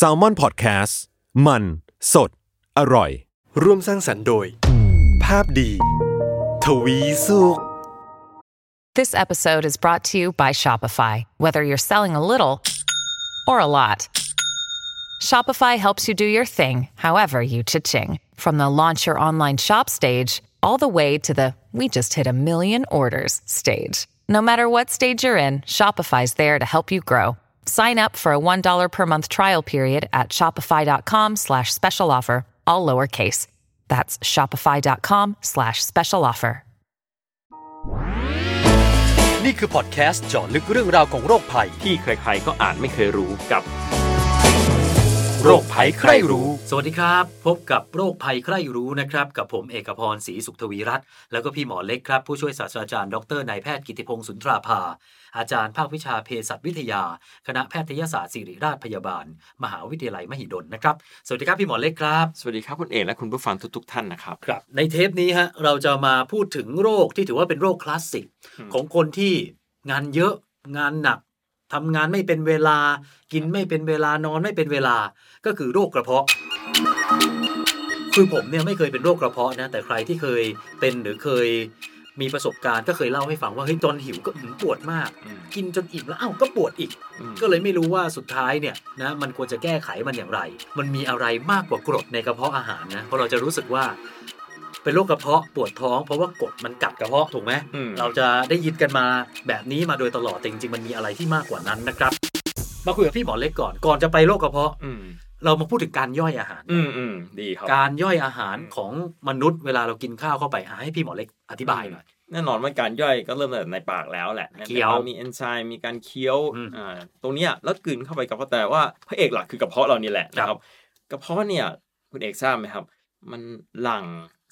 s a l ม o n PODCAST มันสดอร่อย ร่วมสร้างสรรค์โดย ภาพดี ทวีสุข This episode is brought to you by Shopify. Whether you're selling a little or a lot, Shopify helps you do your thing, however you cha-ching. From the launch your online shop stage, all the way to the we just hit a million orders stage. No matter what stage you're in, Shopify's there to help you grow. Sign up for a $1 per month trial period at shopify.com slash special offer, all lowercase. That's shopify.com slash special offer. นี่คือพอดแคสต์เจาะลึกเรื่องราวของโรคภัย ที่ใครๆก็อ่านไม่เคยรู้กับ โรคภัยใครรู้ สวัสดีครับ พบกับโรคภัยใครรู้นะครับ กับผมเอกพรศรีสุขทวีรัตน์แล้วก็พี่หมอเล็กครับ ผู้ช่วยศาสตราจารย์ดรนายแพทย์กิติพงศ์สุนทราภา อาจารย์ภาควิชาเภสัชวิทยา คณะแพทยศาสตร์ศิริราชพยาบาล มหาวิทยาลัยมหิดลนะครับ สวัสดีครับพี่หมอเล็กครับ สวัสดีครับคุณเอกและคุณผู้ฟังทุกๆท่านนะครับครับ ในเทปนี้ฮะเราจะมาพูดถึงโรคที่ถือว่าเป็นโรคคลาสสิกของคนที่งานเยอะงานหนักทำงานไม่เป็นเวลา กินไม่เป็นเวลานอนไม่เป็นเวลา ก็คือโรคกระเพาะ คือผมเนี่ยไม่เคยเป็นโรคกระเพาะนะ แต่ใครที่เคยเป็นหรือเคย มีประสบการณ์ก็เคยเล่าให้ฟังว่าเฮ้ยตอนหิวก็อื้อปวดมากอืมกินจนอิ่มแล้วอ้าวก็ปวดอีกอืมก็เลยไม่รู้ว่าสุดท้ายเนี่ยนะมันควรจะแก้ไขมันอย่างไร มันมีอะไรมากกว่ากรดในกระเพาะอาหารนะเพราะเราจะรู้สึกว่าเป็นโรคกระเพาะปวดท้องเพราะว่ากรดมันกัดกระเพาะถูกไหมอืมเราจะได้ยินกันมาแบบนี้มาโดยตลอดแต่จริงๆมันมีอะไรที่มากกว่านั้นนะครับ มาคุยกับพี่หมอเล็กก่อนก่อนจะไปโรคกระเพาะอืม เรามาพูดถึงการย่อยอาหาร อืมอืมดีครับ การย่อยอาหารของมนุษย์เวลาเรากินข้าวเข้าไปอะให้พี่หมอเล็กอธิบายหน่อย แน่นอนว่าการย่อยก็เริ่มตั้งแต่ในปากแล้วแหละเคี้ยวมีเอนไซม์มีการเคี้ยวอืมอ่าตรงเนี้ยแล้วกลืนเข้าไปกับเพราะแต่ว่าพระเอกหลักคือกระเพาะเรานี่แหละนะคครัรับบกระเพาะเนี่ยคุณเอกทราบไหมครับ มันหลั่ง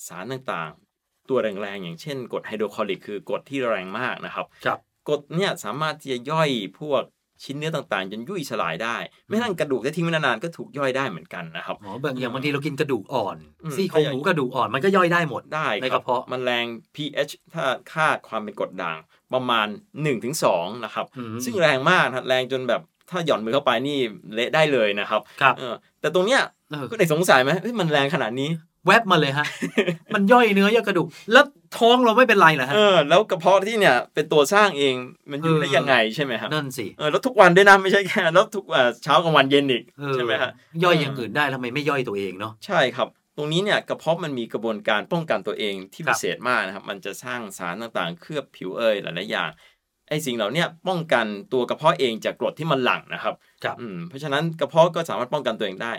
สารต่างๆ ตัวแรงๆอย่างเช่นกรดไฮโดรคลอริกคือกรดที่แรงมากนะครับครับกรดเนี่ยสามารถที่จะย่อยพวก ชิ้นเนื้อต่างๆจนยุ่ยสลายได้ ไม่ทั้งกระดูกที่ทิ้งไว้นานๆก็ถูกย่อยได้เหมือนกันนะครับหมอบางอย่างบางทีเรากินกระดูกอ่อนอืมซี่โครงหมูกระดูกอ่อนมันก็ย่อยได้หมดได้ในคกรับระเพาะมันแรง pH ถ้าค่าความเป็นกรดด่างประมาณ 1-2นะครับอืมซึ่งแรงมากนะแรงจนแบบถ้าหย่อนมือเข้าไปนี่เละได้เลยนะครับครับเออแต่ตรงเนี้ยเออคุณเอกสงสัยไหมเฮ้ยมันแรงขนาดนี้ แวบมาเลยฮะ มันย่อยเนื้อย่อยกระดูก แล้วท้องเราไม่เป็นไรเหรอฮะ เออ แล้วกระเพาะที่เนี่ยเป็นตัวสร้างเอง มันอยู่เออได้ยังไงใช่ไหมครับ นั่นสิ เออ แล้วทุกวันด้วยนะไม่ใช่แค่ แล้วทุกเอ่อเช้ากลางวันเย็นอีกเออใช่ไหมฮะ ย่อยอย่างอื่นได้ทำไมไม่ย่อยตัวเองเนาะ ใช่ครับ ตรงนี้เนี่ยกระเพาะมันมีกระบวนการป้องกันตัวเองที่ครัพิบเศษมากนะครับ มันจะสร้างสารต่างๆ เคลือบผิวเอยหลายๆอย่าง ไอ้สิ่งเหล่าเนี้ยป้องกันตัวกระเพาะเองจากกรดที่มันหลั่งนะครับ ครับอืมเพราะฉะนั้นกระเพาะก็สามารถป้องกันตัวเองได้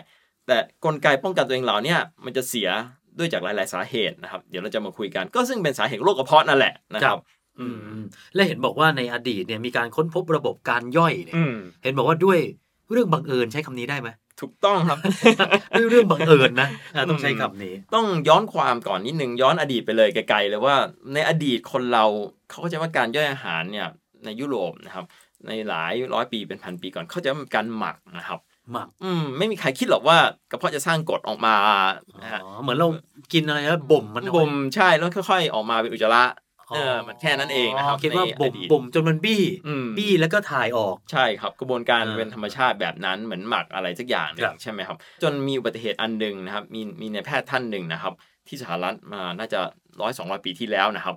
แต่กลไกป้องกันตัวเองเหล่าเนี้ยมันจะเสียด้วยจากหลาย ๆ สาเหตุนะครับ เดี๋ยวเราจะมาคุยกัน ก็ซึ่งเป็นสาเหตุโรคกระเพาะนั่นแหละนะครับอืมและเห็นบอกว่าในอดีตเนี่ยมีการค้นพบระบบการย่อยเนี่ยอืมเห็นบอกว่าด้วยเรื่องบังเอิญใช้คำนี้ได้ไหมถูกต้องครับด้วยเรื่องบังเอิญนะอะต้องใช้คำนี้ ต้องย้อนความก่อนนิดนึงย้อนอดีตไปเลยไกลๆเลยว่า ในอดีตคนเราเขาเข้าใจว่าการย่อยอาหารเนี่ยในยุโรปนะครับ ในหลายร้อยปีเป็นพันปีก่อนเข้าใจว่ามันการหมักนะครับ หมักอืมไม่มีใครคิดหรอกว่ากระเพาะจะสร้างกรดออกมานะฮะอ๋อเหมือนเรากินอะไรแล้วบ่มมันเอาไว้บ่มใช่แล้วค่อย ๆ ออกมาเป็นอุจจาระเออมันแค่นั้นเองนะครับคิดว่าในบ่มอดีตบ่มจนมันบี้อืมบี้แล้วก็ถ่ายออกใช่ครับ กระบวนการอ่าเป็นธรรมชาติแบบนั้นเหมือนหมักอะไรสักอย่างหนึครังบใช่ไหมครับ จนมีอุบัติเหตุอันหนึ่งนะครับ มีมีในายแพทย์ท่านหนึ่งนะครับ ที่สหรัฐมาน่าจะร้อยสองร้อยปีที่แล้วนะครับ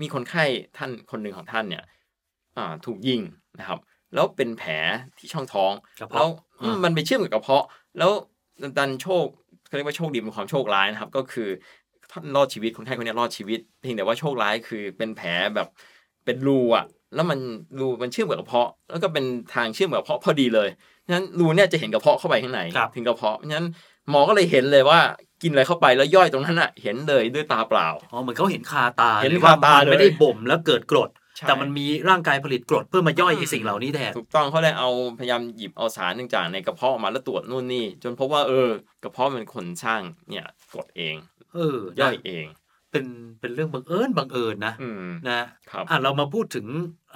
มีคนไข้ท่านคนหนึ่งของท่านเนี่ย อ่าถูกยิงนะครับ แล้วเป็นแผลที่ช่องท้องกระแล้วเพาะอื มมันไปเชื่อมกับกระเพาะ แล้วดันโชคเขาเรียกว่าโชคดีเป็นความโชคร้ายนะครับ ก็คือท่านรอดชีวิตคนไข้คนนี้รอดชีวิตเพียงแต่ว่าโชคร้ายคือเป็นแผลแบบเป็นรูอะแล้วมันรูมันเชื่อมกับกระเพาะ แล้วก็เป็นทางเชื่อมกับกระเพาะพอดีเลยฉะนั้นรูเนี่ยจะเห็นกระเพาะเข้าไปข้างในครับถึงกระเพาะเพราะฉะนั้นหมอก็เลยเห็นเลยว่ากินอะไรเข้าไปแล้วย่อยตรงนั้นอะเห็นเลยด้วยตาเปล่าอ๋อเหมือนเขาเห็นคาตาเห็นลยว่าคาตามันไม่เลยได้บ่มแล้วเกิดกรดใช่ แต่มันมีร่างกายผลิตกรดเพื่อมาย่อยไอ้สิ่งเหล่านี้แทนถูกต้องเขาเลยเอาพยายามหยิบเอาสารต่างๆในกระเพาะออกมาแล้วตรวจนู่นนี่ จนพบว่าเออกระเพาะเป็นคนสร้างเนี่ยกรดเอง เออย่อยเอง เป็นเป็นเรื่องบังเอิญบังเอิญนะอืมนะครับอะเรามาพูดถึง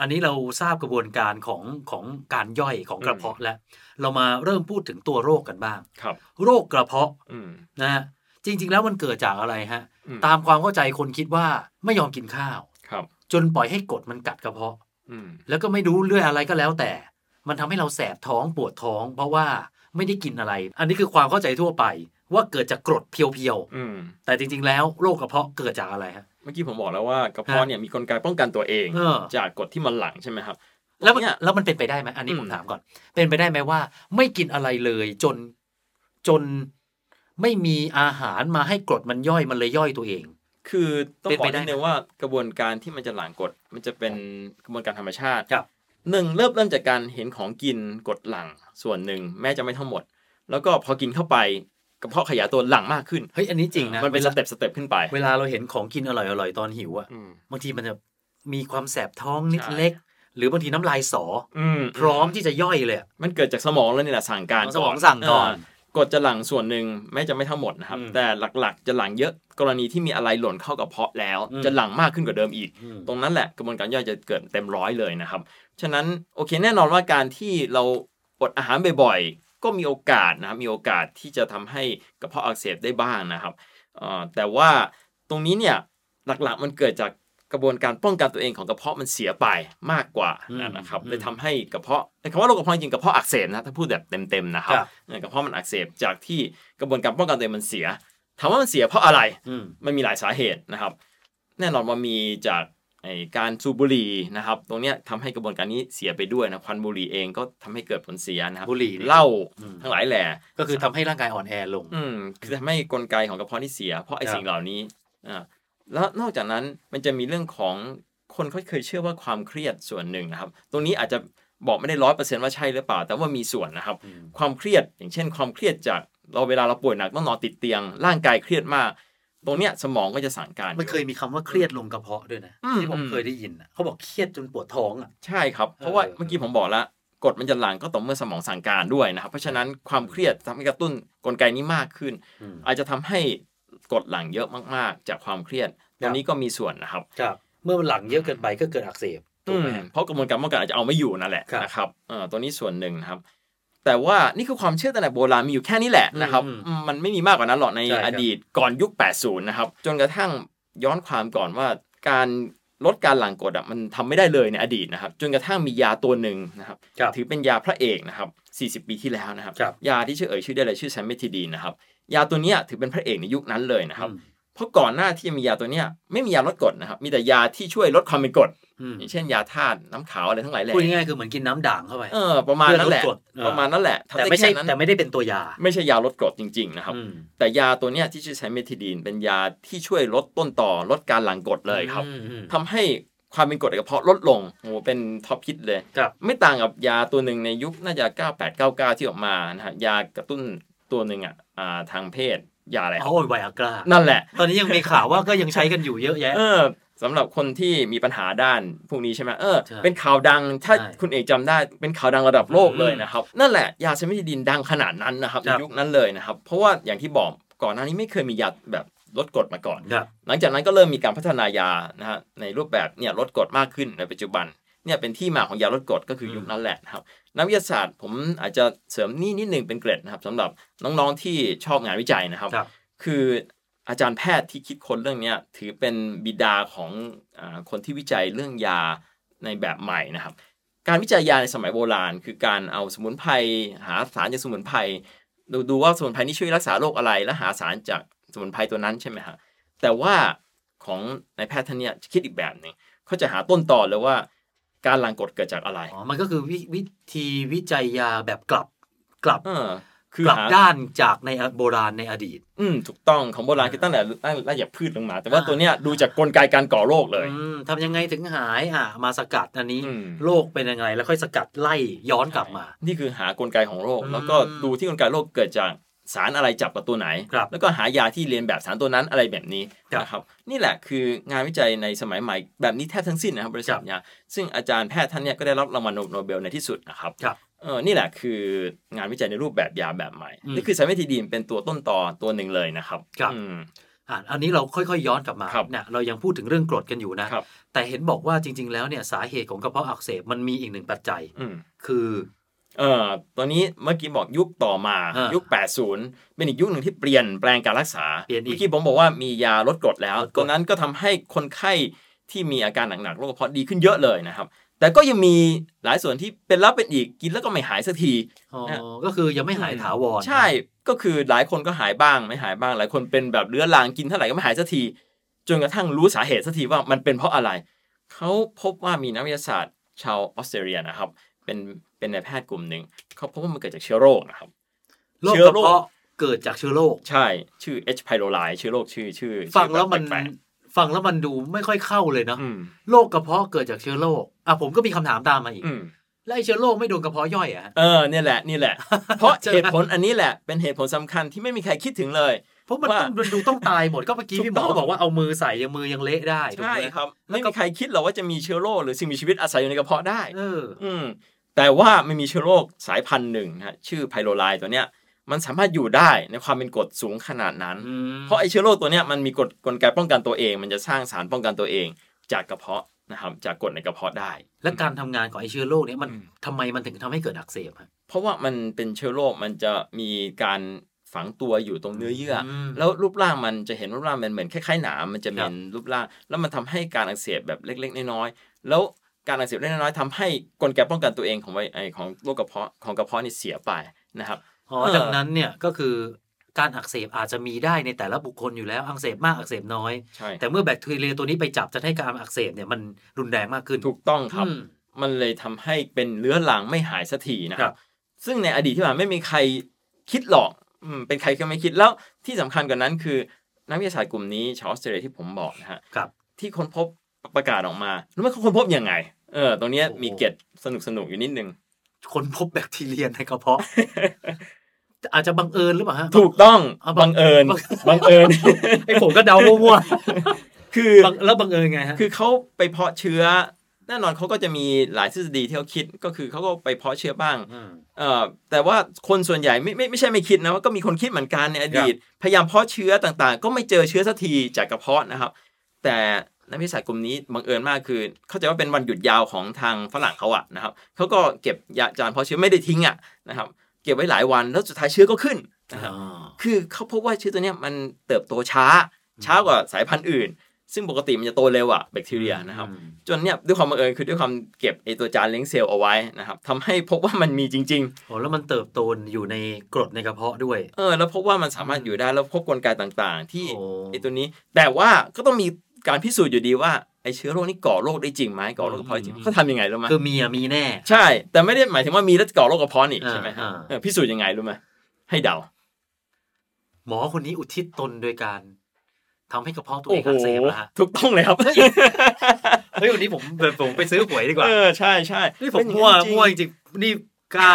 อันนี้เราทราบกระบวนการของของการย่อยของกระเพาะแล้ว เรามาเริ่มพูดถึงตัวโรคกันบ้างครับ โรคกระเพาะอืมนะฮะจริง ๆ แล้วมันเกิดจากอะไรฮะอืมตามความเข้าใจคนคิดว่าไม่ยอมกินข้าวครับ จนปล่อยให้กรดมันกัดกระเพาะอืมแล้วก็ไม่รู้เรื่องอะไรก็แล้วแต่ มันทำให้เราแสบท้องปวดท้อง เพราะว่าไม่ได้กินอะไร อันนี้คือความเข้าใจทั่วไป ว่าเกิดจากกรดเพียวอืมๆแต่จริง ๆ แล้วโรคกระเพาะเกิดจากอะไรฮะเมื่อกี้ผมบอกแล้วว่ากระเพาะเนี่ยมีกลไกป้องกันตัวเองเออจากกรดที่มันหลั่งใช่ไหมครับ แล้วมันเนี่ยแล้วมันเป็นไปได้ไหมอันนี้อืมผมถามก่อน เป็นไปได้ไหมว่า ไม่กินอะไรเลยจนจนไม่มีอาหารมาให้กรดมันย่อยมันเลยย่อยตัวเอง คือต้องเป็นบอไปกได้นิดนึงว่ากระบวนการที่มันจะหลั่งกรดมันจะเป็นกระบวนการธรรมชาติครับหนึ่งเริ่มเริ่มจากการเห็นของกินกรดหลั่งส่วนหนึ่งแม้จะไม่ทั้งหมด แล้วก็พอกินเข้าไปกระเพาะขยายตัวหลั่งมากขึ้นเฮ้ยอันนี้จริงนะมันเป็นสวลาเต็ปสเต็ปขึ้นไป เวลาเราเห็นของกินอร่อยๆตอนหิวอะอืมบางทีมันจะมีความแสบท้องนิดใช่เล็ก หรือบางทีน้ำลายสออืมพร้อมที่จะย่อยเลยอะมันเกิดจากสมองแล้วนี่แหละสั่งการสมองสั่งก่อนเกรดจะหลั่งส่วนหนึ่งแม้จะไม่ทั้งหมดนะครับอืมแต่หลักๆ จะหลั่งเยอะกรณีที่มีอะไรหล่นเข้ากระเพาะแล้วอืมจะหลั่งมากขึ้นกว่าเดิมอีกอืมตรงนั้นแหละกระบวนการย่อยจะเกิดเต็มร้อยเลยนะครับ ฉะนั้นโอเคแน่นอนว่าการที่เราอดอาหารบ่อยๆก็มีโอกาสนะครับมีโอกาสที่จะทำให้กระเพาะอักเสบได้บ้างนะครับเอ่อแต่ว่าตรงนี้เนี่ยหลักๆมันเกิดจาก กระบวนการป้องกันตัวเองของกระเพาะมันเสียไปมากกว่าอืมนะครับอืมเลยทำให้กระเพาะในคำว่าโรคกระเพาะจริงๆกระเพาะอักเสบนะถ้าพูดแบบเต็มๆนะครับครับเออกระเพาะมันอักเสบจากที่กระบวนการป้องกันตัวเองมันเสียถามว่ามันเสียเพราะอะไรอืมมันมีหลายสาเหตุนะครับ แน่นอนว่ามีจากไอ้การสูบบุหรี่นะครับ ตรงเนี้ยทำให้กระบวนการนี้เสียไปด้วยนะควันบุหรี่เองก็ทำให้เกิดผลเสียนะครับบุหรี่นี่เหล้าอืมทั้งหลายแหล่ก็คือทำให้ร่างกายอ่อนแอลง อืมคือทำให้กลไกของกระเพาะนี่เสีย เพราะไอ้ครับสิ่งเหล่านี้อ่า แล้วนอกจากนั้นมันจะมีเรื่องของคนเขาเคยเชื่อว่าความเครียดส่วนหนึ่งนะครับ ตรงนี้อาจจะบอกไม่ได้ร้อยเปอร์เซ็นต์ว่าใช่หรือเปล่า แต่ว่ามีส่วนนะครับอืมความเครียดอย่างเช่น ความเครียดจากเราเวลาเราป่วยหนักต้องนอนติดเตียง ร่างกายเครียดมาก ตรงเนี้ยสมองก็จะสั่งการมันเคยมีคำว่าเครียดลงกระเพาะด้วยนะอืมที่ผมอืมเคยได้ยินน่ะเขาบอกเครียดจนปวดท้องอะใช่ครับเพราะว่าเออเมื่อกี้ผมบอกแล้วกฎมันจะหลังก็ต่อเมื่อสมองสั่งการด้วยนะครับ เพราะฉะนั้นความเครียดทำให้กระตุ้นกลไกนี้มากขึ้นอืมอาจจะทำให้ กดหลังเยอะมากๆ จากความเครียดตรงนี้ก็มีส่วนนะครับครับเมื่อมันหลังเยอะเกินไปก็เกิดอักเสบถูกไหมอืมเพราะกระบวนการป้องกันอาจจะเอาไม่อยู่นั่นแหละครับนะครับเออตัวนี้ส่วนหนึ่งนะครับ แต่ว่านี่คือความเชื่อตั้งแต่โบราณมีอยู่แค่นี้แหละนะครับอืมอืมมันไม่มีมากกว่านั้นหรอกในใช่ครับอดีตก่อนยุค 80 นะครับ จนกระทั่งย้อนความก่อนว่าการลดการหลั่งกรดอะมันทำไม่ได้เลยในอดีตนะครับ จนกระทั่งมียาตัวหนึ่งนะครับครับถือเป็นยาพระเอกนะครับ 40 ปีที่แล้วนะครับครับ ยาที่ชื่อเอ่ยชื่อได้เลยชื่อแซมเมทิดีนนะครับ ยาตัวเนี้ยถือเป็นพระเอกในยุคนั้นเลยนะครับอืมเพราะก่อนหน้าที่จะมียาตัวเนี้ยไม่มียาลดกรดนะครับ มีแต่ยาที่ช่วยลดความเป็นกรดอืมอย่างเช่นยาธาตุน้ำขาวอะไรทั้งหลายแหล่พูดง่ายๆคือเหมือนกินน้ำด่างเข้าไปเออประมาณนั้นแหละเพื่อลดกรดเออประมาณนั้นแหละทำแต่ด้ไม่ใช่ค่นั้นแต่ไม่ได้เป็นตัวยา ไม่ใช่ยาลดกรดจริงๆนะครับอืมแต่ยาตัวเนี้ยที่ชื่อไซเมทิดีนเป็นยาที่ช่วยลดต้นต่อลดการหลั่งกรดเลยครับอืมอืมทำให้ความเป็นกรดในกระเพาะลดลงโอ้โหเป็นท็อปฮิตเลยครับไม่ต่างกับยาตัวหนึ่งในยุคน่าจะ 9899 ที่ออกมานะฮะยากระตุ้น ตัวหนึ่งอะอ่าทางเพศยาอะไรครับโอ้ยไวอากรานั่นแหละ ตอนนี้ยังมีข่าวว่าก็ยังใช้กันอยู่เยอะแยะเออสำหรับคนที่มีปัญหาด้านพวกนี้ใช่ไหมเออใช่เป็นข่าวดังถ้าใช่คุณเอกจำได้เป็นข่าวดังระดับโลกเลยอืมนะครับ นั่นแหละยาเซมิทิดินดังขนาดนั้นนะครับคในรับยุคนั้นเลยนะครับ เพราะว่าอย่างที่บอกก่อนหน้านี้ไม่เคยมียาแบบลดกรดมาก่อนครับหลังจากนั้นก็เริ่มมีการพัฒนายานะฮะในรูปแบบเนี่ยลดกรดมากขึ้นในปัจจุบัน เนี่ยเป็นที่มาของยาลดกรดก็คือยุคนั้นแหละนะครับนักวิทยาศาสตร์ผมอาจจะเสริมนี่นิดนึงเป็นเกร็ดนะครับสำหรับน้องๆที่ชอบงานวิจัยนะครับครับ คืออาจารย์แพทย์ที่คิดค้นเรื่องเนี้ยถือเป็นบิดาของอาคนที่วิจัยเรื่องยาในแบบใหม่นะครับ การวิจัยยาในสมัยโบราณ คือการเอาสมุนไพรหาสารจากสมุนไพรดูดูว่าสมุนไพรนี้ช่วยรักษาโรคอะไร และหาสารจากสมุนไพรตัวนั้นใช่ไหมฮะแต่ว่าของนายแพทย์ท่านเนี้ยคิดอีกแบบหนึ่งเขาจะหาต้นตอเลยว่า การหลั่งกรดเกิดจากอะไรอ๋อมันก็คือวิวิธีวิจัยยาแบบกลับกลับเออคือกลับหาด้านจากในโบราณในอดีต อืมถูกต้องของโบราณคือตั้งแต่ตั้งไล่จากพืชลงมา แต่ว่าตัวเนี้ยดูจากกลไกการก่อโรคเลยอืมทำยังไงถึงหายอะมาสกัดอันนี้อืมโรคเป็นยังไง แล้วค่อยสกัดไล่ย้อนกลับมา นี่คือหากลไกของโรคอืมแล้วก็ดูที่กลไกโรคเกิดจาก สารอะไรจับกับตัวไหนครับแล้วก็หายาที่เรียนแบบสารตัวนั้นอะไรแบบนี้ครับนะครับนี่แหละคืองานวิจัยในสมัยใหม่แบบนี้แทบทั้งสิ้นนะครับบริษัทยาซึ่งอาจารย์แพทย์ท่านเนี้ยก็ได้รับรางวัลโนเบลในที่สุดนะครับครับเออนี่แหละคืองานวิจัยในรูปแบบยาแบบใหม่อืมนี่คือไซเมทิดีนเป็นตัวต้นตอตัวหนึ่งเลยนะครับครับอืมอะอันนี้เราค่อยๆย้อนกลับมาครับเนี่ยเรายังพูดถึงเรื่องกรดกันอยู่นะครับแต่เห็นบอกว่าจริง ๆ แล้วเนี่ยสาเหตุของกระเพาะอักเสบมันมีอีกหนึ่งปัจจัยอืมคือ เอ่อตอนนี้เมื่อกี้บอกยุคต่อมาอ่ายุยุค 80 เป็นอีกยุคหนึ่งที่เปลี่ยนแปลงการรักษาเปลี่ยนอีก เมื่อกี้ผมบอกว่ามียาลดกรดแล้วลดกรดตรงนั้นก็ทำให้คนไข้ที่มีอาการหนักๆโรคกระเพาะดีขึ้นเยอะเลยนะครับ แต่ก็ยังมีหลายส่วนที่เป็นแล้วเป็นอีกกินแล้วก็ไม่หายสักที อ๋อก็คือยังไม่หายถาวร ใช่ก็คือหลายคนก็หายบ้างไม่หายบ้างหลายคนเป็นแบบเรื้อรังกินเท่าไหร่ก็ไม่หายสักที จนกระทั่งรู้สาเหตุสักทีว่ามันเป็นเพราะอะไร เขาพบว่ามีนักวิทยาศาสตร์ชาวออสเตรเลียนะครับ เป็นเป็นนายแพทย์กลุ่มหนึ่งเขาพบว่ามันเกิดจากเชื้อโรคนะครับโรคเชื้อกระโรคเพาะเกิดจากเชื้อโรค ใช่ ชื่อ H. pylori ชื่อโรคชื่อชื่อ ฟังแล้วมันชื่อปกฟังแล้วมันดูไม่ค่อยเข้าเลยเนาะๆอืมโรคกระเพาะเกิดจากเชื้อโรคอะผมก็มีคำถามตามมาอีกอืมแล้วไอ้เชื้อโรคไม่โดนกระเพาะย่อยอะฮะเออเนี่ยแหละนี่แหละ เพราะใช่ไหมเหตุผลอันนี้แหละเป็นเหตุผลสำคัญที่ไม่มีใครคิดถึงเลยเพราะมันว่าต้องมันดูต้องตายหมดก็เมื่อกี้ถูกพี่หมอต้องบอกว่าเอามือใส่ยังมือยังเละได้ถูกใช่ไหมครับแล้วไม่ก็มีใครคิดหรอกว่าจะมีเชื้อโรคหรือสิ่งมีชีวิตอาศัยอยู่ในกระเพาะได้ เออ อืม แต่ว่าไม่มีเชื้อโรคสายพันธุ์หนึ่งนะฮะชื่อไพโรไลตัวเนี้ยมันสามารถอยู่ได้ในความเป็นกรดสูงขนาดนั้นอืมเพราะไอเชื้อโรคตัวเนี้ยมันมีกฎกลไกป้องกันตัวเอง มันจะสร้างสารป้องกันตัวเองจากกระเพาะนะครับจากกรดในกระเพาะได้ และการทำงานของไอ้เชื้อโรคเนี้มันอืมทำไมมันถึงทำให้เกิดอักเสบฮะเพราะว่ามันเป็นเชื้อโรคมันจะมีการฝังตัวอยู่ตรงเนื้อเยื่ออมแล้วรูปร่างมันจะเห็นรูปร่างมันเหมือนคล้ายๆหนามมันจะครัเป็บนรูปร่าง แล้วมันทำให้การอักเสบแบบเล็ก ๆ น้อยๆแล้ว การอักเสบเล็กๆน้อยๆทำให้กลไกป้องกันตัวเองของไวไอของโรคกระเพาะของกระเพาะนี่เสียไปนะครับอ๋อเออดังนั้นเนี่ยก็คือการอักเสบอาจจะมีได้ในแต่ละบุคคลอยู่แล้วอักเสบมากอักเสบน้อยใช่แต่เมื่อแบคทีเรียตัวนี้ไปจับจะให้การอักเสบเนี่ยมันรุนแรงมากขึ้น ถูกต้องครับอืมมันเลยทำให้เป็นเรื้อรังไม่หายสักทีนะคครัรับบซึ่งในอดีตที่ผ่านมาไม่มีใครคิดหรอกอืมเป็นใครก็ไม่คิดแล้วที่สำคัญกว่านั้นคือ นักวิทยาศาสตร์กลุ่มนี้ชาวออสเตรเลียที่ผมบอกนะฮะครับที่ค้นพบ ประกาศออกมารู้ไหมเขาค้นพบยังไง เออ ตรงเนี้ยโอ้โหมีเกร็ดสนุกสนุกๆอยู่นิดนึงคนพบแบคทีเรียในกระเพาะ อาจจะบังเอิญหรือเปล่าฮะถูกต้องเอาบับังงเอิญบังบังเอิญไอ้ผมก็เดามั่วคือๆบังแล้วบังเอิญไงฮะคือเขาไปเพาะเชื้อแน่นอนเขาก็จะมีหลายทฤษฎีที่เขาคิดก็คือเขาก็ไปเพาะเชื้อบ้างมเอ่อแต่ว่าคนส่วนใหญ่ไม่ไม่ไม่ใช่ไม่คิดนะว่าก็มีคนคิดเหมือนกันในอดีต พยายามเพาะเชื้อต่างๆ ก็ไม่เจอเชื้อสักทีจากกระเพาะนะครับ แต่ นักวิทยาศาสตร์กลุ่มนี้บังเอิญมากคือ เข้าใจว่าเป็นวันหยุดยาวของทางฝรั่งเขาอะนะครับเขาก็เก็บยาจานเพาะเชื้อไม่ได้ทิ้งอะนะครับ เก็บไว้หลายวันแล้วสุดท้ายเชื้อก็ขึ้นนะครับอ๋อคือเขาพบว่าเชื้อตัวเนี้ยมันเติบโตช้า ช้ากว่าสายพันธุ์อื่น ซึ่งปกติมันจะโตเร็วอะแบคทีเรียนะครับอืมจนเนี่ยด้วยความบังเอิญคือด้วยความเก็บไอตัวจานเลี้ยงเซลล์เอาไว้นะครับทำให้พบว่ามันมีจริงโอ้แล้วมันเติบโตอยู่ในกรดในกระเพาะด้วยๆเออ แล้วพบว่ามันสามารถอยู่ได้แล้วพบกลไกต่างๆ ที่โอ้ไอตัวนี้ แต่ว่าก็ต้องมี การพิสูจน์อยู่ดีว่าไอเชื้อโรคนี้ก่อโรคได้จริงไหมก่อโรคกระเพาะจริงเขาทำยังไงรู้ไหมคือมีอะมีแน่ ใช่ แต่ไม่ได้หมายถึงว่ามีแล้วก่อโรคกระเพาะนี่ใช่ไหมฮะอ่าเออพิสูจน์ยังไงรู้ไหมให้เดา หมอคนนี้อุทิศตนโดยการทำให้กระเพาะตัวเองอักเสบนะฮะถูกต้องเลยครับเฮ้ยวันนี้ผมผมไปซื้อหวยดีกว่าเออใช่ใช่นี่ผมเป็นอย่างมั่วนั้นจริงมั่วจริงๆนี่กล้า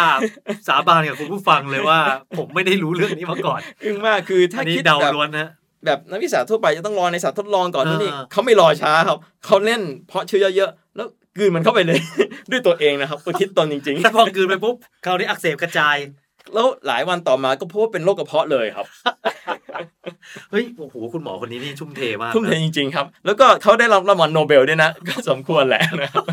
สาบานกับคุณผู้ฟังเลยว่า ผมไม่ได้รู้เรื่องนี้มาก่อนอึ้งมากคือถ้าอันนี้คิดเดาแบบล้วนนะ แบบนักวิทยาศาสตร์ทั่วไปจะต้องรอในสัตว์ทดลองก่อนเออนู่นนี่เขาไม่รอช้าครับเขาเล่นเพราะเชื้อเยอะๆแล้วกลืนมันเข้าไปเลย ด้วยตัวเองนะครับอุทิศตนจริงแต่พอกลืนไปปุ๊บคราวนี้อักเสบกระจายๆแล้วหลายวันต่อมาก็พบว่าเป็นโรคกระเพาะเลยครับเฮ้ยโอ้โหคุณหมอคนนี้นี่ชุ่มเทมากทุ่มเทนะจริงๆครับ แล้วก็เขาได้รับรางวัลโนเบลด้วยนะก็สมควรแหละนะครับ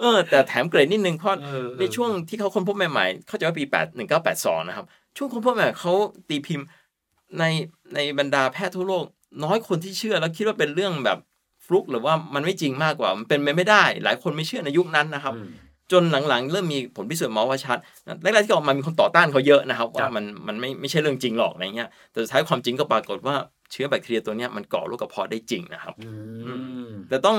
เออ แต่แถมเกรดนิดนึงเพราะเออในช่วงที่เขาค้นพบใหม่ๆเขาใจะว่าปี8 1982 นะครับช่วงค้นพบใหม่ๆเขาตีพิมพ์ ในในบรรดาแพทย์ทั่วโลก น้อยคนที่เชื่อแล้วคิดว่าเป็นเรื่องแบบฟลุกหรือว่ามันไม่จริงมากกว่า มันเป็นไปไม่ได้ หลายคนไม่เชื่อในยุคนั้นนะครับอืมจนหลังๆ เริ่มมีผลพิสูจน์มาว่าชัดแรกๆที่ออกมามีคนต่อต้านเขาเยอะนะครับครัว่าบมันมันไม่ไม่ใช่เรื่องจริงหรอกอะไรเงี้ยแต่สุดท้ายความจริงก็ปรากฏว่าเชื้อแบคทีเรียตัวเนี้ยมันก่อโรคกระเพาะได้จริงนะครับอืมแต่ต้อง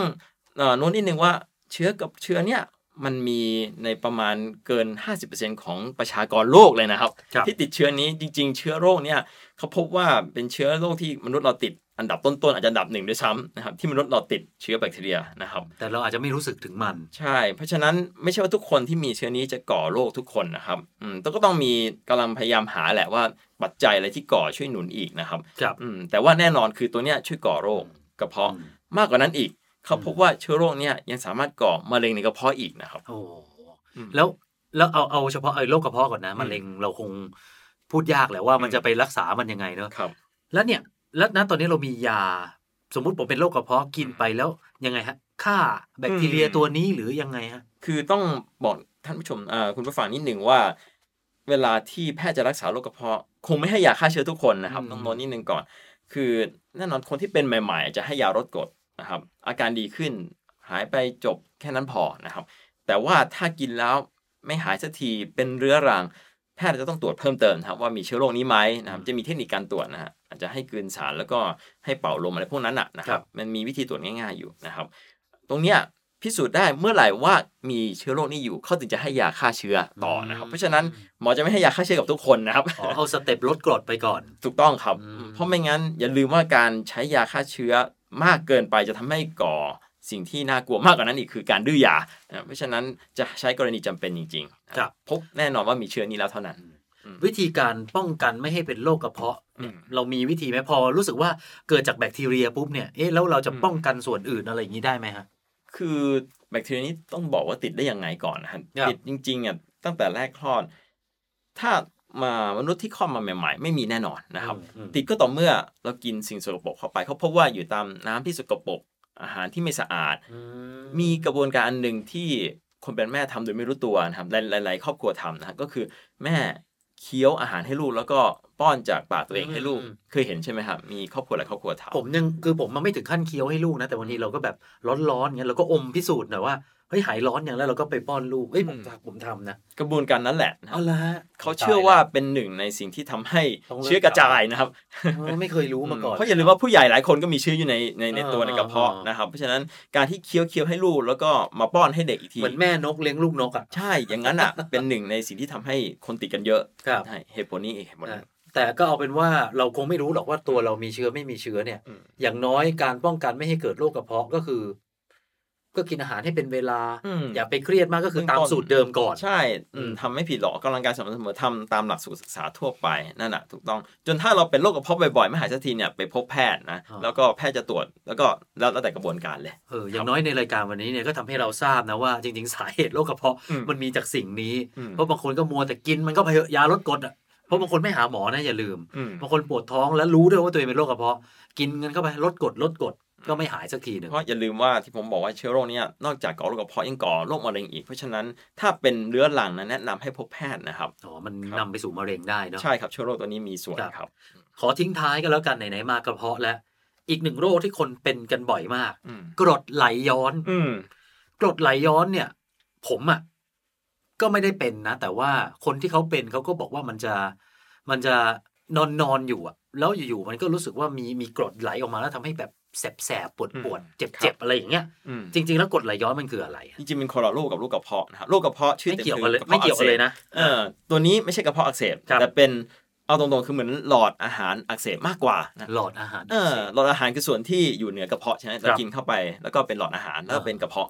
เอ่อโน้นนิดนึงว่าเชื้อกับเชื้อเนี่ย มันมีในประมาณเกิน 50%ของประชากรโลกเลยนะครับครับที่ติดเชื้อนี้จริง ๆ เชื้อโรคเนี่ยเขาพบว่าเป็นเชื้อโรคที่มนุษย์เราติดอันดับต้นๆอาจจะอันดับหนึ่งด้วยซ้ำนะครับที่มนุษย์เราติดเชื้อแบคทีเรียนะครับแต่เราอาจจะไม่รู้สึกถึงมัน ใช่ เพราะฉะนั้นไม่ใช่ว่าทุกคนที่มีเชื้อนี้จะก่อโรคทุกคนนะครับอืมต้องก็ต้องมีกำลังพยายามหาแหละว่าปัจจัยอะไรที่ก่อช่วยหนุนอีกนะครับครับอืมแต่ว่าแน่นอนคือตัวเนี้ยช่วยก่อโรคกระเพาะอืมมากกว่านั้นอีก เขาพบว่าเชื้อโรคเนี่ยยังสามารถก่อมะเร็งในกระเพาะอีกนะครับโอ้อืมแล้วแล้วเอาเอาเฉพาะไอ้โรคกระเพาะก่อนนะมะเร็งเราคงพูดยากแหละว่ามันอืมจะไปรักษามันยังไงเนอะครับ แล้วเนี่ยแล้วณตอนนี้เรามียา สมมุติผมเป็นโรคกระเพาะกินไปแล้วยังไงฮะฆ่าแบคทีเรียอืมตัวนี้หรือยังไงฮะคือต้องบอกท่านผู้ชมอ่าคุณผู้ฟังนิดหนึ่งว่า เวลาที่แพทย์จะรักษาโรคกระเพาะ คงไม่ให้ยาฆ่าเชื้อทุกคนนะครับอืมต้องโน้นนิดหนึ่งก่อน คือแน่นอนคนที่เป็นใหม่ ๆ จะให้ยาลดกรด นะครับ อาการดีขึ้นหายไปจบแค่นั้นพอนะครับ แต่ว่าถ้ากินแล้วไม่หายสักทีเป็นเรื้อรัง แพทย์จะต้องตรวจเพิ่มเติมนะครับว่ามีเชื้อโรคนี้ไหมนะครับจะมีเทคนิคการตรวจนะฮะอาจจะให้กลืนสารแล้วก็ให้เป่าลมอะไรพวกนั้นน่ะนะคครัรับบมันมีวิธีตรวจง่ายๆอยู่นะครับ ตรงเนี้ยพิสูจน์ได้เมื่อไหร่ว่ามีเชื้อโรคนี้อยู่เขาถึงจะให้ยาฆ่าเชื้อต่อนะครับ เพราะฉะนั้นหมอจะไม่ให้ยาฆ่าเชื้อกับทุกคนนะครับอ๋อเอาสเต็ปลดกรดไปก่อน ถูกต้องครับอืมเพราะไม่งั้นอย่าลืมว่าการใช้ยาฆ่าเชื้อ มากเกินไปจะทำให้ก่อสิ่งที่น่ากลัวมากกว่านั้นอีกคือการดื้อยานะเพราะฉะนั้นจะใช้กรณีจำเป็นจริงๆนะครับพบแน่นอนว่ามีเชื้อนี้แล้วเท่านั้น วิธีการป้องกันไม่ให้เป็นโรคกระเพาะเนี่ยอืมเรามีวิธีไหมพอรู้สึกว่าเกิดจากแบคทีเรียปุ๊บเนี่ย เอ๊ะแล้วเราจะอืมป้องกันส่วนอื่นอะไรอย่างนี้ได้ไหมฮะ คือแบคทีเรียนี้ต้องบอกว่าติดได้ยังไงก่อนนะฮะครับติดจริงๆอะตั้งแต่แรกคลอด ถ้า มามนุษย์ที่คลอดมาใหม่ ๆ ไม่มีแน่นอนนะครับอืมติดก็ต่อเมื่อเรากินสิ่งสกปรกเข้าไป เขาพบว่าอยู่ตามน้ำที่สกปรกอาหารที่ไม่สะอาดอืมีกระบวนการอันหนึ่งที่คนเป็นแม่ทำโดยไม่รู้ตัวนะครับหลายๆครอบครัวทำนะฮะก็คือแม่เคี้ยวอาหารให้ลูกแล้วก็ป้อนจากปากตัวเองให้ลูกเคยเห็นใช่ไหมครับมีครอบครัวหลายครอบครัวทำผมยังคือผมมันไม่ถึงขั้นเคี้ยวให้ลูกนะแต่บางทีเราก็แบบร้อนๆเงี้ยเราก็อมพิสูจน์หน่อยว่าเฮ้ยหายร้อนอย่างแล้วเราก็ไปป้อนลูกเอ้ยผมอืมทำผมทำนะกระบวนการนั้นแหละนะคเอารับละฮะเขาเชื่อว่าเป็นหนึ่งในสิ่งที่ทำให้ต้องเลิกเชื้อกระจายนะครับเออไม่เคยรู้มาก่อนเพราะอย่าลืมว่าผู้ใหญ่หลายคนก็มีเชื้ออยู่ในในในเออตัวในกระเพาะเออนะครับเพราะฉะนั้นการที่เคี้ยวเคี้ยวให้ลูกแล้วก็มาป้อนให้เด็กอีกทีเหมือนแม่นกเลี้ยงลูกนกอะใช่อย่างนั้นอะเป็นหนึ่งในสิ่งที่ทำให้คนติดกันเยอะครับใช่เหตุผลนี้เองเหตุผลนะนี้แต่ก็เอาเป็นว่าเราคงไม่รู้หรอกว่าตัวเรามีเชื้อไม่มีเชื้อเนี่ยอืมอย่างน้อยการป้องกันไม่ให้เกิดโรคกระเพาะก็คือ ก็กินอาหารให้เป็นเวลาอืมอย่าไปเครียดมากก็คือเบื้องตามต้นสูตรเดิมก่อน ใช่อืมอืมทำไม่ผิดหรอกออกกำลังกายสม่ำเสมอทำตามหลักสูตรศึกษาทั่วไปนั่นแหะถูกต้อง จนถ้าเราเป็นโรคกระเพาะบ่อยๆไม่หายสักทีเนี่ยไปพบแพทย์นะแล้วก็แพทย์จะตรวจแล้วก็แล้วแล้วแต่กระบวนการเลยเอออย่างน้อยในรายการวันนี้เนี่ยก็ทำให้เราทราบนะว่าจริงๆสาเหตุโรคกระเพาะอืมมันมีจากสิ่งนี้อืมเพราะบางคนก็มัวแต่กินมันก็ไปเถอะยาลดกรดอะเพราะบางคนไม่หาหมอนะอย่าลืมอืมบางคนปวดท้องแล้วรู้ด้วยว่าตัวเองเป็นโรคกระเพาะกินเงินเข้าไปลดกรดลดกรด ก็ไม่หายสักทีหนึ่งเพราะอย่าลืมว่าที่ผมบอกว่าเชื้อโรคเนี้นอกจากก่อโรคกระเพาะยังก่อโรคมะเร็งอีกเพราะฉะนั้นถ้าเป็นเรื้อรังนะแนะนำให้พบแพทย์นะครับอ๋อมันครับนำไปสู่มะเร็งได้เนาะใช่ครับเชื้อโรคตัวนี้มีส่วนครับครับ ขอทิ้งท้ายกันแล้วกันไหนๆมากระเพาะแล้วอีกหนึ่งโรคที่คนเป็นกันบ่อยมากอืมกรดไหลย้อนอืมกรดไหลย้อนเนี่ย ผมอะก็ไม่ได้เป็นนะ แต่ว่าคนที่เขาเป็นเขาก็บอกว่ามันจะมันจะนอนนอนอยู่อะแล้วอยู่ๆมันก็รู้สึกว่ามีมีกรดไหลออกมาแล้วทำให้แบบ แสบแสบปวดปวดอืมเจ็บครัเจ็บบอะไรอย่างเงี้ยอืมจริง ๆ แล้วกรดไหลย้อนมันคืออะไรอะจริงๆเป็นคนละโรคกับโรคกระเพาะนะครับโรคกระเพาะชื่อไม่เต็มเกี่ยวคืกันเลยกระไม่เพาะเกี่ยวกันเลยนะเออตัวนี้ไม่ใช่กระเพาะอักเสบครับแต่เป็นเอาตรงๆ คือเหมือนหลอดอาหารอักเสบมากกว่านะหลอดอาหารเออหลอดอาหารคือส่วนที่อยู่เหนือกระเพาะใช่ไหมครัเราบกินเข้าไป แล้วก็เป็นหลอดอาหารแล้วก็อ่าเป็นกระเพาะ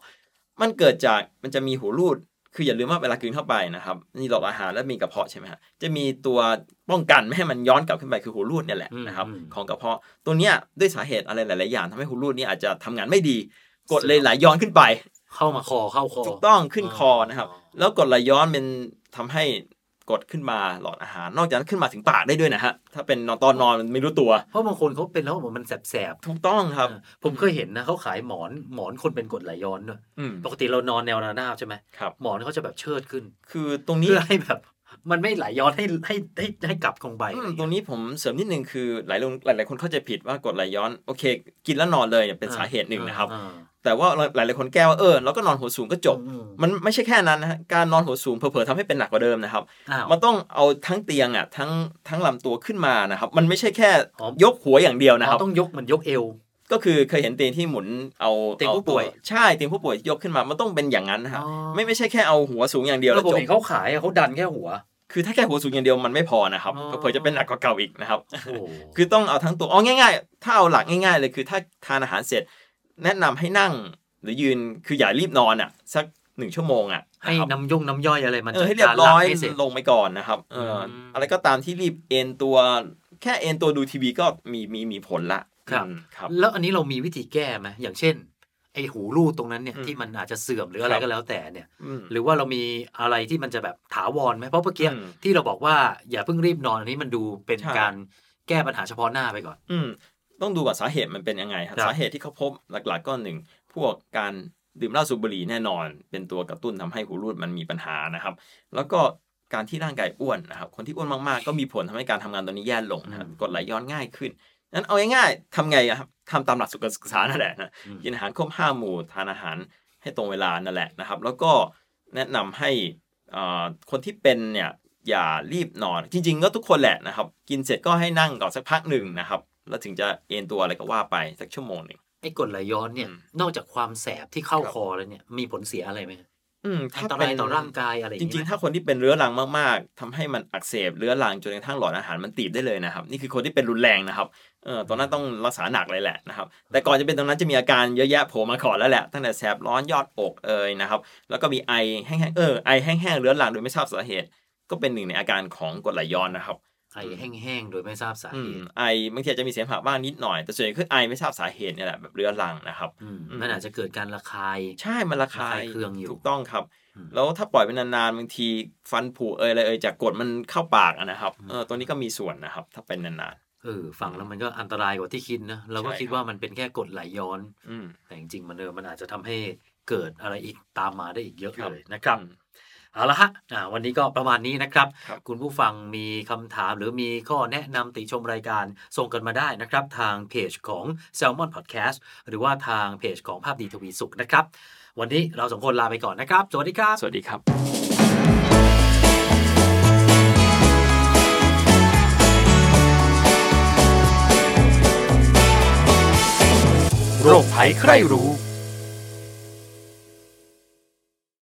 มันเกิดจากมันจะมีหูรูด คืออย่าลืมว่าเวลากลืนเข้าไปนะครับมีหลอดอาหารแล้วมีกระเพาะใช่ไหมฮะจะมีตัวป้องกันไม่ให้มันย้อนกลับขึ้นไปคือหูรูดเนี่ยแหละอืมนะครับอืมของกระเพาะตัวเนี้ยด้วยสาเหตุอะไรหลาย ๆ อย่างทำให้หูรูดนี้อาจจะทำงานไม่ดีกดเลยไหลย้อนขึ้นไป เข้ามาคอเข้าคอถูกต้องขึ้นคอนะครับอ๋อแล้วกดไหลย้อนเป็นทำให้ กดขึ้นมาหลอดอาหาร นอกจากนั้นขึ้นมาถึงปากได้ด้วยนะฮะ ถ้าเป็นนอนตอนนอนมันไม่รู้ตัว เพราะบางคนเขาเป็นแล้วเหมือนมันแสบแสบถูกต้องครับๆผมเคยเห็นนะเขาขายหมอนหมอนคนเป็นกรดไหลย้อนด้วยอืมปกติเรานอนแนวระนาบใช่ไหมครับหมอนเขาจะแบบเชิดขึ้น คือตรงนี้เพื่อให้แบบมันไม่ไหลย้อนให้ให้ให้ให้กลับลงไปอือะไรมอย่างตรเงี้ยงนี้ผมเสริมนิดนึงคือหลายหลายหลายคนเข้าใจผิดว่ากดไหลย้อนโอเค กินแล้วนอนเลยเนี่ยเป็นสาเหตุหนึ่งนะครับอ่า แต่ว่าหลายหลายคนแก้ว่าเออเราก็นอนหัวสูงก็จบอืมมันไม่ใช่แค่นั้นนะฮะการนอนหัวสูงเผลอๆทำให้เป็นหนักกว่าเดิมนะครับอ้าวมันต้องเอาทั้งเตียงอะทั้งทั้งลำตัวขึ้นมานะครับ มันไม่ใช่แค่อ๋อยกหัวอย่างเดียวนะครับอ๋อต้องยกมันยกเอวก็คือเคยเห็นเตียงที่หมุนเอาเตียงอาผู้ป่วยใช่เตียงผู้ป่วยยกขึ้นมามันต้องเป็นอย่างนั้นนะฮะอ๋อไม่ไม่ใช่แค่เอาหัวสูงอย่างเดียวแล้แล้ววผมจบเห็นเขาขายอะเขาดันแค่หัว คือถ้าแค่หัวสูงอย่างเดียวมันไม่พอนะครับอ๋อเผื่อๆจะเป็นหนักกว่าเก่าอีกนะครับโอ้โหคือต้องเอาทั้งตัวอ๋อง่าย ๆ ถ้าเอาหลักง่ายๆเลยคือถ้าทานอาหารเสร็จ แนะนำให้นั่ง หรือยืนคืออย่ารีบนอนอะ สักหนึ่งชั่วโมงอะให้นะครับน้ำย่งน้ำย่อยอะไรมันเออให้เรียบร้อยจัดกาให้เสร็จลงไปก่อนนะครับเอออมอะไรก็ตามที่รีบเอนตัวแค่เอนตัวดูทีวีก็มีมีมีผลละครับอืมครับ แล้วอันนี้เรามีวิธีแก้ไหมอย่างเช่น ไอหูรูดตรงนั้นเนี่ยอืมที่มันอาจจะเสื่อมหรืออะไรครับก็แล้วแต่เนี่ยอืมหรือว่าเรามีอะไรที่มันจะแบบถาวรไหมเพราะเมื่อกี้อืมที่เราบอกว่าอย่าเพิ่งรีบนอนอันนี้มันดูเป็นใช่การแก้ปัญหาเฉพาะหน้าไปก่อน อืม ต้องดูว่าสาเหตุมันเป็นยังไงครับครับสาเหตุที่เขาพบหลักๆก็หนึ่งพวกการดื่มเหล้าสูบบุหรี่แน่นอน เป็นตัวกระตุ้นทำให้หูรูดมันมีปัญหานะครับ แล้วก็การที่ร่างกายอ้วนนะครับ คนที่อ้วนมากๆ ก็มีผลทำให้การทำงานตัวนี้แย่ลงนะครับกดไหลย้อนง่ายขึ้นนั้นเอาง่ายๆทำไงอะครับทำตามหลักสุขศึกษานั่นแหละนะอืมกินอาหารครบห้าหมู่ทานอาหารให้ตรงเวลานั่นแหละนะครับ แล้วก็แนะนำให้อ่าคนที่เป็นเนี่ยอย่ารีบนอน จริง ๆ ก็ทุกคนแหละนะครับ กินเสร็จก็ให้นั่งก่อนสักพักหนึ่งนะครับ แล้วถึงจะเอนตัวอะไรก็ว่าไปสักชั่วโมงหนึ่งไอ้กรดไหลย้อนเนี่ยอืมนอกจากความแสบที่เข้าครับคอแล้วเนี่ยมีผลเสียอะไรไหมอืมอัถ้านตเป็รายนต่อร่างกายอะไรอย่าจงนี้ริงไหมๆถ้าคนที่เป็นเรื้อรังมากๆทำให้มันอักเสบเรื้อรังจนกระทั่งหลอดอาหารมันตีบได้เลยนะครับนี่คือคนที่เป็นรุนแรงนะครับเออตอนนั้นต้องรักษาหนักเลยแหละนะครับ แต่ก่อนจะเป็นตรงนั้นจะมีอาการเยอะแยะโผล่มาก่อนแล้วแหละตั้งแต่แสบร้อนยอดอกเอ่ยนะครับ แล้วก็มีไอแห้งๆเออไอแห้งๆเรื้อรังโดยไม่ทราบสาเหตุ ก็เป็นหนึ่งในอาการของกรดไหลย้อนนะครับ ไอแห้งๆ โดยไม่ทราบสาอืเหมตุ ไอบางทีอาจจะมีเสมหะบ้างนิดหน่อย แต่ส่วนใหญ่คือไอไม่ทราบสาเหตุเนี่ยแหละแบบเรื้อรังนะครับอืมอืมมันอาจจะเกิดการระคาย ใช่ มันระคาระคายยเคืองอยู่ ถูกต้องครับอืมแล้วถ้าปล่อยไปนานๆ บางทีฟันผุเอยอะไรเอยจากกรดมันเข้าปากอะนะครับอืมเออ ตัวนี้ก็มีส่วนนะครับ ถ้าเป็นนานเออ ฟังแล้วมันก็อันตรายกว่าที่คิดนะ เราก็ใช่คิดครับว่ามันเป็นแค่กรดไหลย้อนๆอืมแต่จริงๆ มันเออ มันอาจจะทำให้เกิดอะไรอีกตามมาได้อีกเยอะครับเลยนะครับอืม เอาละฮะอ่าวันนี้ก็ประมาณนี้นะครับครับคุณผู้ฟังมีคำถามหรือมีข้อแนะนำติชมรายการ ส่งกันมาได้นะครับ ทางเพจของ Salmon Podcast หรือว่าทางเพจของภาพดีทวีสุขนะครับ วันนี้เราสองคนลาไปก่อนนะครับ สวัสดีครับ สวัสดีครับโรคภัยใครรู้